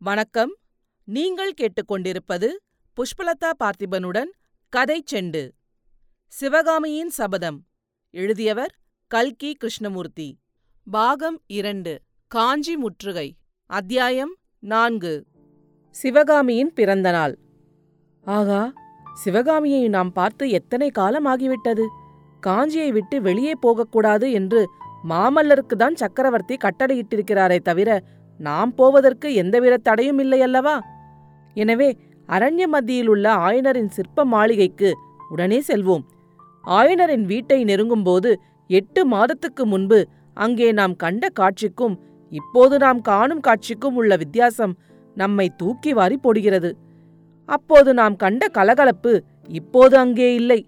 வணக்கம். நீங்கள் கேட்டுக்கொண்டிருப்பது புஷ்பலதா பார்த்திபனுடன் கதை செண்டு. சிவகாமியின் சபதம். எழுதியவர் கல்கி கிருஷ்ணமூர்த்தி. பாகம் இரண்டு. காஞ்சி முற்றுகை. அத்தியாயம் நான்கு. சிவகாமியின் பிறந்தநாள் ஆகா சிவகாமியை நாம் பார்த்து எத்தனை காலம் ஆகிவிட்டது? காஞ்சியை விட்டு வெளியே போகக்கூடாது என்று மாமல்லருக்குதான் சக்கரவர்த்தி கட்டளையிட்டிருக்கிறாரே தவிர நாம் போவதற்கு எந்தவித தடையும் இல்லையல்லவா எனவே அரண்ய மத்தியில் உள்ள ஆயனரின் சிற்ப மாளிகைக்கு உடனே செல்வோம். ஆயனரின் வீட்டை நெருங்கும்போது எட்டு மாதத்துக்கு முன்பு அங்கே நாம் கண்ட காட்சிக்கும் இப்போது நாம் காணும் காட்சிக்கும் உள்ள வித்தியாசம் நம்மை தூக்கி வாரி போடுகிறது. அப்போது நாம் கண்ட கலகலப்பு இப்போது அங்கே இல்லை.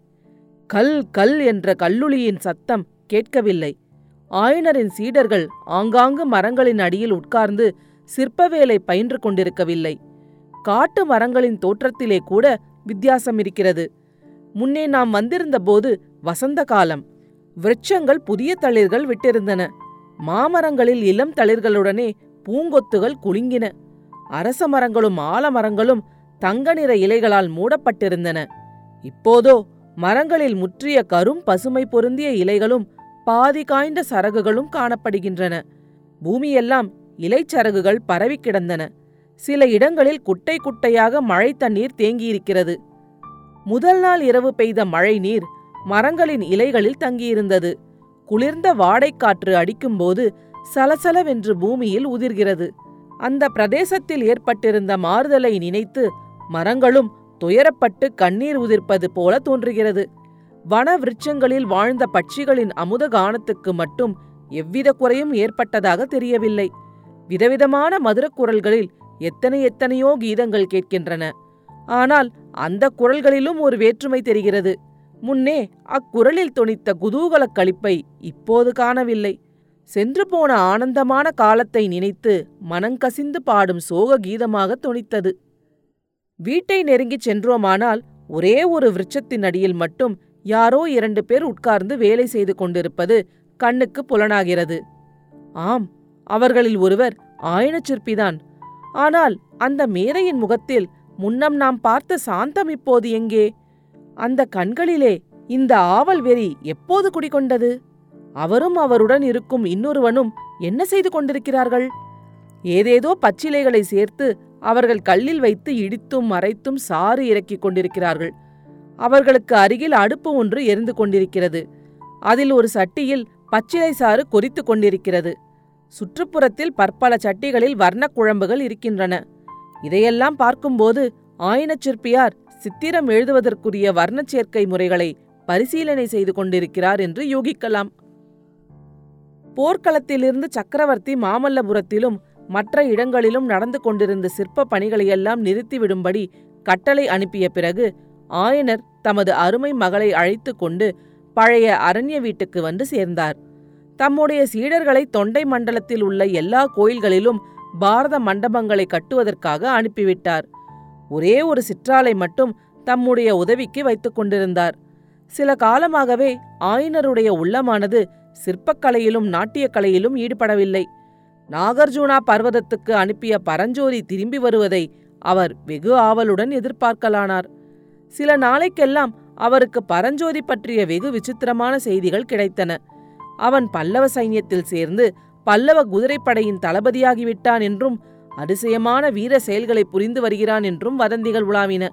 கல் கல் என்ற கல்லுளியின் சத்தம் கேட்கவில்லை. ஆயனரின் சீடர்கள் ஆங்காங்கு மரங்களின் அடியில் உட்கார்ந்து சிற்பவேலை பயின்று கொண்டிருக்கவில்லை. காட்டு மரங்களின் தோற்றத்திலே கூட வித்தியாசம் இருக்கிறது. முன்னே நாம் வந்திருந்தபோது வசந்த காலம். விருட்சங்கள் புதிய தளிர்கள் விட்டிருந்தன. மாமரங்களில் இளம் தளிர்களுடனே பூங்கொத்துகள் குலுங்கின. அரச மரங்களும் ஆலமரங்களும் தங்க நிற இலைகளால் மூடப்பட்டிருந்தன. இப்போதோ மரங்களில் முற்றிய கரும் பசுமை பொருந்திய இலைகளும் பாதி காய்ந்த சரகுகளும் காணப்படுகின்றன. பூமியெல்லாம் இலைச்சரகுகள் பரவி கிடந்தன. சில இடங்களில் குட்டை குட்டையாக மழை தண்ணீர் தேங்கியிருக்கிறது. முதல் நாள் இரவு பெய்த மழை நீர் மரங்களின் இலைகளில் தங்கியிருந்தது. குளிர்ந்த வாடைக்காற்று அடிக்கும்போது சலசலவென்று பூமியில் உதிர்கிறது. அந்த பிரதேசத்தில் ஏற்பட்டிருந்த மாறுதலை நினைத்து மரங்களும் துயரப்பட்டு கண்ணீர் உதிர்ப்பது போல தோன்றுகிறது. வன விருட்சங்களில் வாழ்ந்த பட்சிகளின் அமுத கானத்துக்கு மட்டும் எவ்வித குறையும் ஏற்பட்டதாக தெரியவில்லை. விதவிதமான மதுரக் குரல்களில் எத்தனை எத்தனையோ கீதங்கள் கேட்கின்றன. ஆனால் அந்த குரல்களிலும் ஒரு வேற்றுமை தெரிகிறது. முன்னே அக்குரலில் தொனித்த குதூகலக் களிப்பை இப்போது காணவில்லை. சென்று போன ஆனந்தமான காலத்தை நினைத்து மனங்கசிந்து பாடும் சோக கீதமாக தொனித்தது. வீட்டை நெருங்கிச் சென்றோமானால் ஒரே ஒரு விருட்சத்தின் அடியில் மட்டும் யாரோ இரண்டு பேர் உட்கார்ந்து வேலை செய்து கொண்டிருப்பது கண்ணுக்கு புலனாகிறது. ஆம் அவர்களில் ஒருவர் ஆயனச் சிற்பிதான் ஆனால் அந்த மேதையின் முகத்தில் முன்னம் நாம் பார்த்த சாந்தம் இப்போது எங்கே? அந்த கண்களிலே இந்த ஆவல் வெறி எப்போது குடிகொண்டது? அவரும் அவருடன் இருக்கும் இன்னொருவனும் என்ன செய்து கொண்டிருக்கிறார்கள்? ஏதேதோ பச்சிலைகளை சேர்த்து அவர்கள் கல்லில் வைத்து இடித்தும் மறைத்தும் சாறு இறக்கிக் கொண்டிருக்கிறார்கள். அவர்களுக்கு அருகில் அடுப்பு ஒன்று எரிந்து கொண்டிருக்கிறது. அதில் ஒரு சட்டியில் பச்சிலை சாறு கொதித்து கொண்டிருக்கிறது. சுற்றுப்புறத்தில் பற்பல சட்டிகளில் வர்ணக் குழம்புகள் இருக்கின்றன. இதையெல்லாம் பார்க்கும்போது ஆயனச் சிற்பியார் சித்திரம் எழுதுவதற்குரிய வர்ணச் சேர்க்கை முறைகளை பரிசீலனை செய்து கொண்டிருக்கிறார் என்று யூகிக்கலாம். போர்க்களத்திலிருந்து சக்கரவர்த்தி மாமல்லபுரத்திலும் மற்ற இடங்களிலும் நடந்து கொண்டிருந்த சிற்ப பணிகளையெல்லாம் நிறுத்திவிடும்படி கட்டளை அனுப்பிய பிறகு ஆயனர் தமது அருமை மகளை அழைத்து கொண்டு பழைய அரண்ய வீட்டுக்கு வந்து சேர்ந்தார். தம்முடைய சீடர்களை தொண்டை மண்டலத்தில் உள்ள எல்லா கோயில்களிலும் பாரத மண்டபங்களை கட்டுவதற்காக அனுப்பிவிட்டார். ஒரே ஒரு சிற்றாலை மட்டும் தம்முடைய உதவிக்கு வைத்துக் கொண்டிருந்தார். சில காலமாகவே ஆயனருடைய உள்ளமானது சிற்பக்கலையிலும் நாட்டியக்கலையிலும் ஈடுபடவில்லை. நாகர்ஜுனா பர்வதத்துக்கு அனுப்பிய பரஞ்சோரி திரும்பி வருவதை அவர் வெகு ஆவலுடன் எதிர்பார்க்கலானார். சில நாளைக்கெல்லாம் அவருக்கு பரஞ்சோதி பற்றிய வெகு விசித்திரமான செய்திகள் கிடைத்தன. அவன் பல்லவ சைன்யத்தில் சேர்ந்து பல்லவ குதிரைப்படையின் தளபதியாகிவிட்டான் என்றும் அதிசயமான வீர செயல்களை புரிந்து வருகிறான் என்றும் வதந்திகள் உலாவின.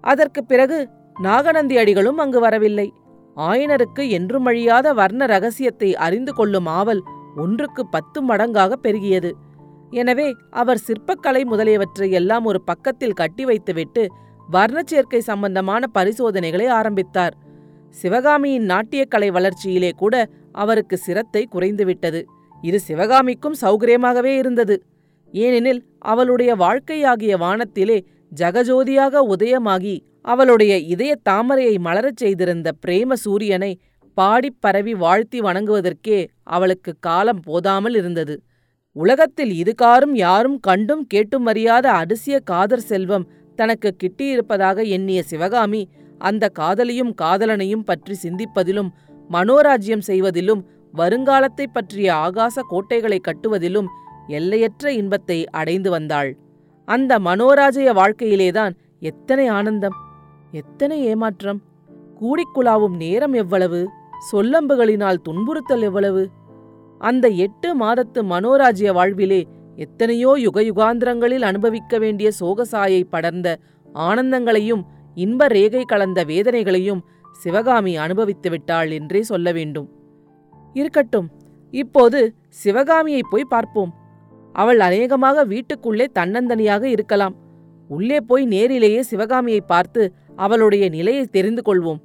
அதற்குப் பிறகு நாகநந்தி அடிகளும் அங்கு வரவில்லை. ஆயனருக்கு என்றும் அழியாத வர்ண ரகசியத்தை அறிந்து கொள்ளும் ஆவல் ஒன்றுக்கு பத்து மடங்காக பெருகியது. எனவே அவர் சிற்பக்கலை முதலியவற்றை எல்லாம் ஒரு பக்கத்தில் கட்டி வைத்துவிட்டு வர்ணச்சேர்க்கை சம்பந்தமான பரிசோதனைகளை ஆரம்பித்தார். சிவகாமியின் நாட்டியக்கலை வளர்ச்சியிலே கூட அவருக்கு சிரத்தை குறைந்துவிட்டது. இது சிவகாமிக்கும் சௌகரியமாகவே இருந்தது. ஏனெனில் அவளுடைய வாழ்க்கையாகிய வானத்திலே ஜகஜோதியாக உதயமாகி அவளுடைய இதய தாமரையை மலரச் செய்திருந்த பிரேம சூரியனை பாடிப் பரவி வாழ்த்தி வணங்குவதற்கே அவளுக்கு காலம் போதாமல் இருந்தது. உலகத்தில் இதுகாரும் யாரும் கண்டும் கேட்டும் அறியாத அதிசய காதர் செல்வம் தனக்கு கிட்டியிருப்பதாக எண்ணிய சிவகாமி அந்த காதலியும் காதலனையும் பற்றி சிந்திப்பதிலும் மனோராஜ்யம் செய்வதிலும் வருங்காலத்தைப் பற்றிய ஆகாச கோட்டைகளை கட்டுவதிலும் எல்லையற்ற இன்பத்தை அடைந்து வந்தாள். அந்த மனோராஜய வாழ்க்கையிலேதான் எத்தனை ஆனந்தம் எத்தனை ஏமாற்றம் கூடிக்குழாவும் நேரம் எவ்வளவு சொல்லம்புகளினால் துன்புறுத்தல் எவ்வளவு. அந்த எட்டு மாதத்து மனோராஜ்ய வாழ்விலே எத்தனையோ யுகயுகாந்திரங்களில் அனுபவிக்க வேண்டிய சோகசாயை படர்ந்த ஆனந்தங்களையும் இன்ப ரேகை கலந்த வேதனைகளையும் சிவகாமி அனுபவித்து விட்டாள் என்றே சொல்ல வேண்டும். இருக்கட்டும் இப்போது சிவகாமியை போய் பார்ப்போம். அவள் அநேகமாக வீட்டுக்குள்ளே தன்னந்தனியாக இருக்கலாம். உள்ளே போய் நேரிலேயே சிவகாமியை பார்த்து அவளுடைய நிலையை தெரிந்து கொள்வோம்.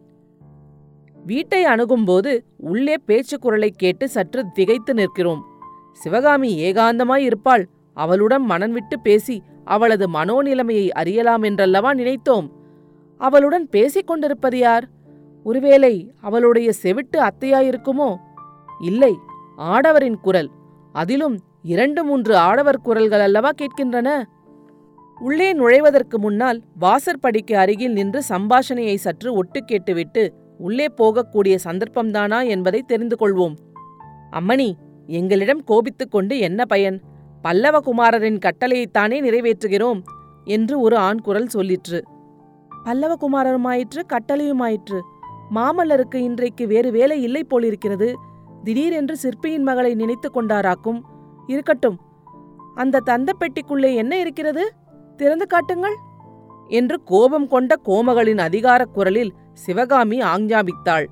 வீட்டை அணுகும்போது உள்ளே பேச்சு குரலை கேட்டு சற்று திகைத்து நிற்கிறோம். சிவகாமி ஏகாந்தமாய் இருப்பாள். அவளுடன் மனம் விட்டு பேசி அவளது மனோநிலைமையை அறியலாம் என்றல்லவா நினைத்தோம். அவளுடன் பேசிக் கொண்டிருப்பது யார்? ஒருவேளை அவளுடைய செவிட்டு அத்தையாயிருக்குமோ? இல்லை ஆடவரின் குரல். அதிலும் இரண்டு மூன்று ஆடவர் குரல்கள் அல்லவா கேட்கின்றன? உள்ளே நுழைவதற்கு முன்னால் வாசற்படிக்கு அருகில் நின்று சம்பாஷணையை சற்று ஒட்டு கேட்டுவிட்டு உள்ளே போகக்கூடிய சந்தர்ப்பம்தானா என்பதை தெரிந்து கொள்வோம். அம்மணி எங்களிடம் கோபித்துக் கொண்டு என்ன பயன்? பல்லவ குமாரரின் கட்டளையைத்தானே நிறைவேற்றுகிறோம்? என்று ஒரு ஆண் குரல் சொல்லிற்று. பல்லவகுமாரருமாயிற்று கட்டளையுமாயிற்று. மாமல்லருக்கு இன்றைக்கு வேறு வேலை இல்லை போலிருக்கிறது. திடீரென்று சிற்பியின் மகளை நினைத்து கொண்டாராக்கும். இருக்கட்டும். அந்த தந்த பெட்டிக்குள்ளே என்ன இருக்கிறது? திறந்து காட்டுங்கள். என்று கோபம் கொண்ட கோமகளின் அதிகாரக் குரலில் சிவகாமி ஆஞ்ஞாபித்தாள்.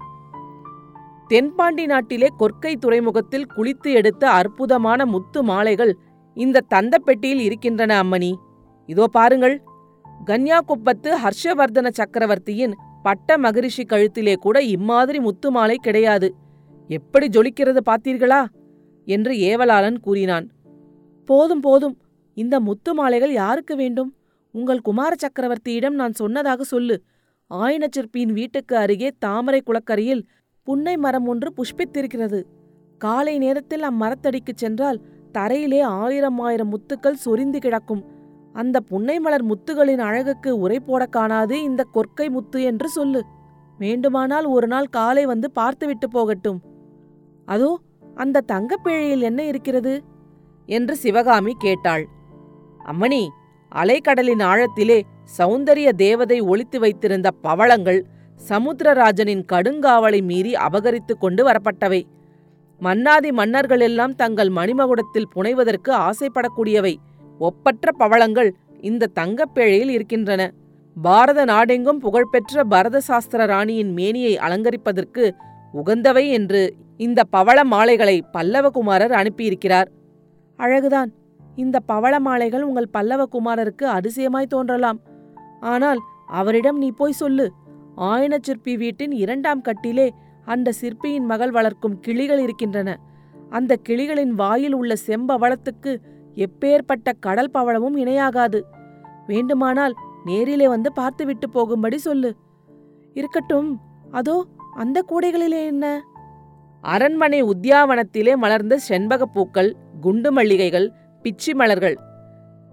தென்பாண்டி நாட்டிலே கொற்கை துறைமுகத்தில் குளித்து எடுத்த அற்புதமான முத்து மாலைகள் இந்த தந்த பெட்டியில் இருக்கின்றன அம்மணி. இதோ பாருங்கள். கன்யாகுப்பத்து ஹர்ஷவர்தன சக்கரவர்த்தியின் பட்ட மகரிஷி கழுத்திலே கூட இம்மாதிரி முத்து மாலை கிடையாது. எப்படி ஜொலிக்கிறது பார்த்தீர்களா? என்று ஏவலாளன் கூறினான். போதும் போதும். இந்த முத்து மாலைகள் யாருக்கு வேண்டும்? உங்கள் குமார சக்கரவர்த்தியிடம் நான் சொன்னதாக சொல்லு. ஆயினச்சிற்பியின் வீட்டுக்கு அருகே தாமரை குளக்கரையில் புன்னை மரம் ஒன்று புஷ்பித்திருக்கிறது. காலை நேரத்தில் அம்மரத்தடிக்குச் சென்றால் தரையிலே ஆயிரம் ஆயிரம் முத்துக்கள் சொரிந்து கிடக்கும். அந்த புன்னை மலர் முத்துகளின் அழகுக்கு உரை போட காணாது இந்த கொற்கை முத்து என்று சொல்லு. வேண்டுமானால் ஒரு நாள் காலை வந்து பார்த்துவிட்டு போகட்டும். அதோ அந்த தங்கப்பேழையில் என்ன இருக்கிறது? என்று சிவகாமி கேட்டாள். அம்மணி அலைக்கடலின் ஆழத்திலே சௌந்தரிய தேவதை ஒளித்து வைத்திருந்த பவளங்கள் சமுத்திரராஜனின் கடுங்காவலை மீறி அபகரித்துக் கொண்டு வரப்பட்டவை. மன்னாதி மன்னர்களெல்லாம் தங்கள் மணிமகுடத்தில் புனைவதற்கு ஆசைப்படக்கூடியவை. ஒப்பற்ற பவளங்கள் இந்த தங்கப்பேழையில் இருக்கின்றன. பாரத நாடெங்கும் புகழ்பெற்ற பரத சாஸ்திர ராணியின் மேனியை அலங்கரிப்பதற்கு உகந்தவை என்று இந்த பவள மாலைகளை பல்லவகுமாரர் அனுப்பியிருக்கிறார். அழகுதான். இந்த பவள மாலைகள் உங்கள் பல்லவகுமாரருக்கு அதிசயமாய் தோன்றலாம். ஆனால் அவரிடம் நீ போய் சொல்லு. ஆயன சிற்பி வீட்டின் இரண்டாம் கட்டிலே அந்த சிற்பியின் மகள் வளர்க்கும் கிளிகள் இருக்கின்றன. அந்த கிளிகளின் வாயில் உள்ள செம்பவளத்துக்கு எப்பேற்பட்ட கடல் பவளமும் இணையாகாது. வேண்டுமானால் நேரிலே வந்து பார்த்துவிட்டு போகும்படி சொல்லு. இருக்கட்டும் அதோ அந்த கூடைகளிலே என்ன? அரண்மனை உத்தியாவனத்திலே மலர்ந்த செண்பகப் பூக்கள் குண்டு மல்லிகைகள் பிச்சி மலர்கள்.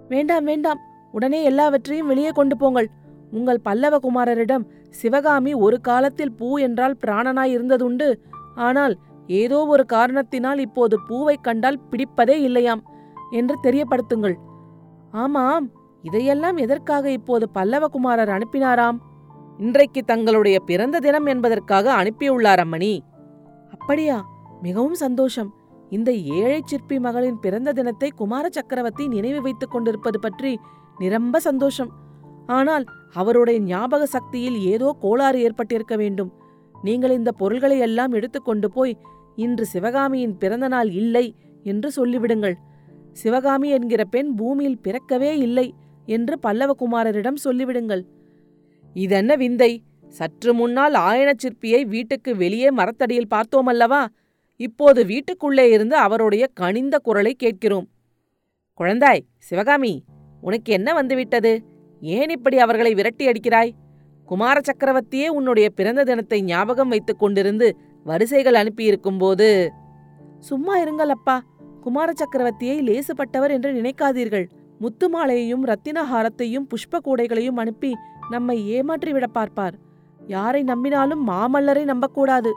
வேண்டாம் வேண்டாம் உடனே எல்லாவற்றையும் வெளியே கொண்டு போங்கள். உங்கள் பல்லவகுமாரரிடம் சிவகாமி ஒரு காலத்தில் பூ என்றால் பிராணனாய் இருந்ததுண்டு. ஆனால் ஏதோ ஒரு காரணத்தினால் இப்போது பூவைக் கண்டால் பிடிப்பதே இல்லையாம் என்று தெரியப்படுத்துங்கள். ஆமாம் இதையெல்லாம் எதற்காக இப்போது பல்லவகுமாரர் அனுப்பினாராம்? இன்றைக்கு தங்களுடைய பிறந்த தினம் என்பதற்காக அனுப்பியுள்ளார் அம்மணி. அப்படியா மிகவும் சந்தோஷம். இந்த ஏழை சிற்பி மகளின் பிறந்த தினத்தை குமார சக்கரவர்த்தி நினைவு வைத்துக் கொண்டிருப்பது பற்றி நிரம்ப சந்தோஷம். ஆனால் அவருடைய ஞாபக சக்தியில் ஏதோ கோளாறு ஏற்பட்டிருக்க வேண்டும். நீங்கள் இந்த பொருள்களை எல்லாம் எடுத்துக்கொண்டு போய் இன்று சிவகாமியின் பிறந்த நாள் இல்லை என்று சொல்லிவிடுங்கள். சிவகாமி என்கிற பெண் பூமியில் பிறக்கவே இல்லை என்று பல்லவகுமாரரிடம் சொல்லிவிடுங்கள். இதென்ன விந்தை? சற்று முன்னால் ஆயன சிற்பியை வீட்டுக்கு வெளியே மரத்தடியில் பார்த்தோமல்லவா? இப்போது வீட்டுக்குள்ளே இருந்து அவருடைய கனிந்த குரலை கேட்கிறோம். குழந்தாய் சிவகாமி உனக்கு என்ன வந்துவிட்டது? ஏன் இப்படி அவர்களை விரட்டி அடிக்கிறாய்? குமார சக்கரவர்த்தியே உன்னுடைய பிறந்த தினத்தை ஞாபகம் வைத்துக் கொண்டிருந்து வரிசைகள் அனுப்பியிருக்கும்போது சும்மா இருங்கள் அப்பா குமார சக்கரவர்த்தியை லேசுப்பட்டவர் என்று நினைக்காதீர்கள். முத்துமாலையையும் ரத்தினஹாரத்தையும் புஷ்ப கூடைகளையும் அனுப்பி நம்மை ஏமாற்றிவிட பார்ப்பார். யாரை நம்பினாலும் மாமல்லரை நம்பக்கூடாது.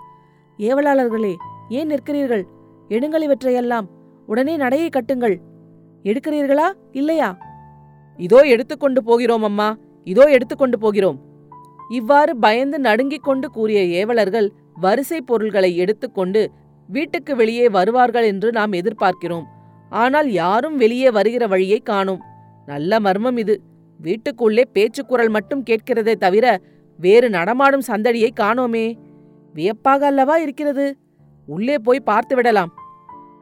ஏவலாளர்களே ஏன் நிற்கிறீர்கள்? எடுங்கள் இவற்றையெல்லாம். உடனே நடையை கட்டுங்கள். எடுக்கிறீர்களா? இல்லையா? இதோ எடுத்துக்கொண்டு போகிறோம் அம்மா. இதோ எடுத்துக்கொண்டு போகிறோம். இவ்வாறு பயந்து நடுங்கிக் கொண்டு கூறிய ஏவலர்கள் வரிசை பொருள்களை எடுத்துக்கொண்டு வீட்டுக்கு வெளியே வருவார்கள் என்று நாம் எதிர்பார்க்கிறோம். ஆனால் யாரும் வெளியே வருகிற வழியை காணோம். நல்ல மர்மம் இது. வீட்டுக்குள்ளே பேச்சுக்குரல் மட்டும் கேட்கிறதே தவிர வேறு நடமாடும் சந்தடியை காணோமே. வியப்பாக அல்லவா இருக்கிறது? உள்ளே போய் பார்த்து விடலாம்.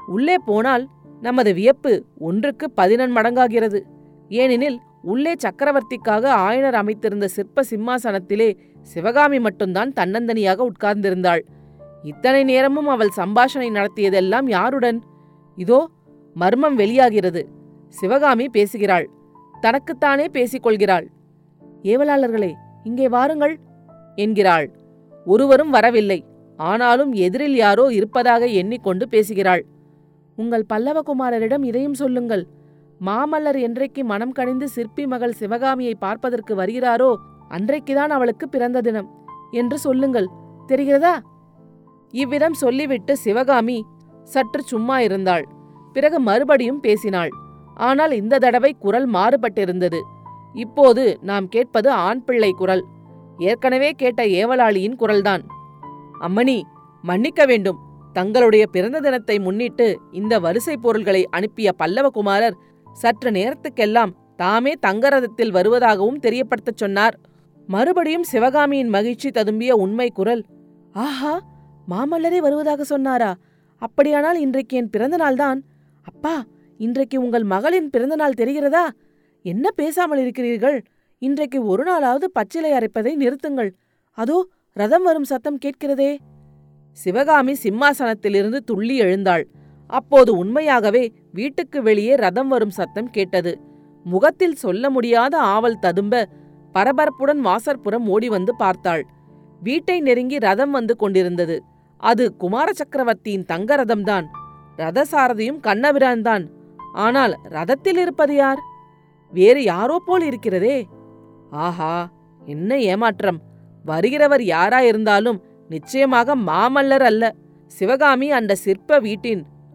உள்ளே போனால் நமது வியப்பு ஒன்றுக்கு பதினெண் மடங்காகிறது. ஏனெனில் உள்ளே சக்கரவர்த்திக்காக ஆயனர் அமைத்திருந்த சிற்ப சிம்மாசனத்திலே சிவகாமி மட்டும்தான் தன்னந்தனியாக உட்கார்ந்திருந்தாள். இத்தனை நேரமும் அவள் சம்பாஷணை நடத்தியதெல்லாம் யாருடன்? இதோ மர்மம் வெளியாகிறது. சிவகாமி பேசுகிறாள். தனக்குத்தானே பேசிக்கொள்கிறாள். ஏவலாளர்களே இங்கே வாருங்கள் என்கிறாள். ஒருவரும் வரவில்லை. ஆனாலும் எதிரில் யாரோ இருப்பதாக எண்ணிக்கொண்டு பேசுகிறாள். உங்கள் பல்லவகுமாரரிடம் இதையும் சொல்லுங்கள். மாமல்லர் என்றைக்கு மனம் கணிந்து சிற்பி மகள் சிவகாமியை பார்ப்பதற்கு வருகிறாரோ அன்றைக்குதான் அவளுக்கு பிறந்த தினம் என்று சொல்லுங்கள். தெரிகிறதா? இவ்விதம் சொல்லிவிட்டு சிவகாமி சற்று சும்மா இருந்தாள். பிறகு மறுபடியும் பேசினாள். ஆனால் இந்த தடவை குரல் மாறுபட்டிருந்தது. இப்போது நாம் கேட்பது ஆண் பிள்ளை குரல். ஏற்கனவே கேட்ட ஏவலாளியின் குரல்தான். அம்மணி மன்னிக்க வேண்டும். தங்களுடைய பிறந்த தினத்தை முன்னிட்டு இந்த வரிசை பொருள்களை அனுப்பிய பல்லவகுமாரர் சற்று நேரத்துக்கெல்லாம் தாமே தங்கரதத்தில் வருவதாகவும் தெரியப்படுத்தச் சொன்னார். மறுபடியும் சிவகாமியின் மகிழ்ச்சி ததும்பிய உண்மை குரல் ஆஹா மாமல்லரே வருவதாக சொன்னாரா? அப்படியானால் இன்றைக்கு என் பிறந்த நாள்தான் அப்பா இன்றைக்கு உங்கள் மகளின் பிறந்த நாள் தெரிகிறதா? என்ன பேசாமல் இருக்கிறீர்கள்? இன்றைக்கு ஒரு நாளாவது பச்சிலை அரைப்பதை நிறுத்துங்கள். அதோ ரதம் வரும் சத்தம் கேட்கிறதே. சிவகாமி சிம்மாசனத்திலிருந்து துள்ளி எழுந்தாள். அப்போது உண்மையாகவே வீட்டுக்கு வெளியே ரதம் வரும் சத்தம் கேட்டது. முகத்தில் சொல்ல முடியாத ஆவல் ததும்ப பரபரப்புடன் வாசற்புறம் ஓடி வந்து பார்த்தாள். வீட்டை நெருங்கி ரதம் வந்து கொண்டிருந்தது. அது குமார சக்கரவர்த்தியின் தங்க ரதம்தான். ரதசாரதியும் கண்ணபிரான்தான். ஆனால் ரதத்தில் இருப்பது யார்? வேறு யாரோ போல் இருக்கிறதே. ஆஹா என்ன ஏமாற்றம். வருகிறவர் யாராயிருந்தாலும் நிச்சயமாக மாமல்லர் அல்ல. சிவகாமி அந்த சிற்ப வீட்டின்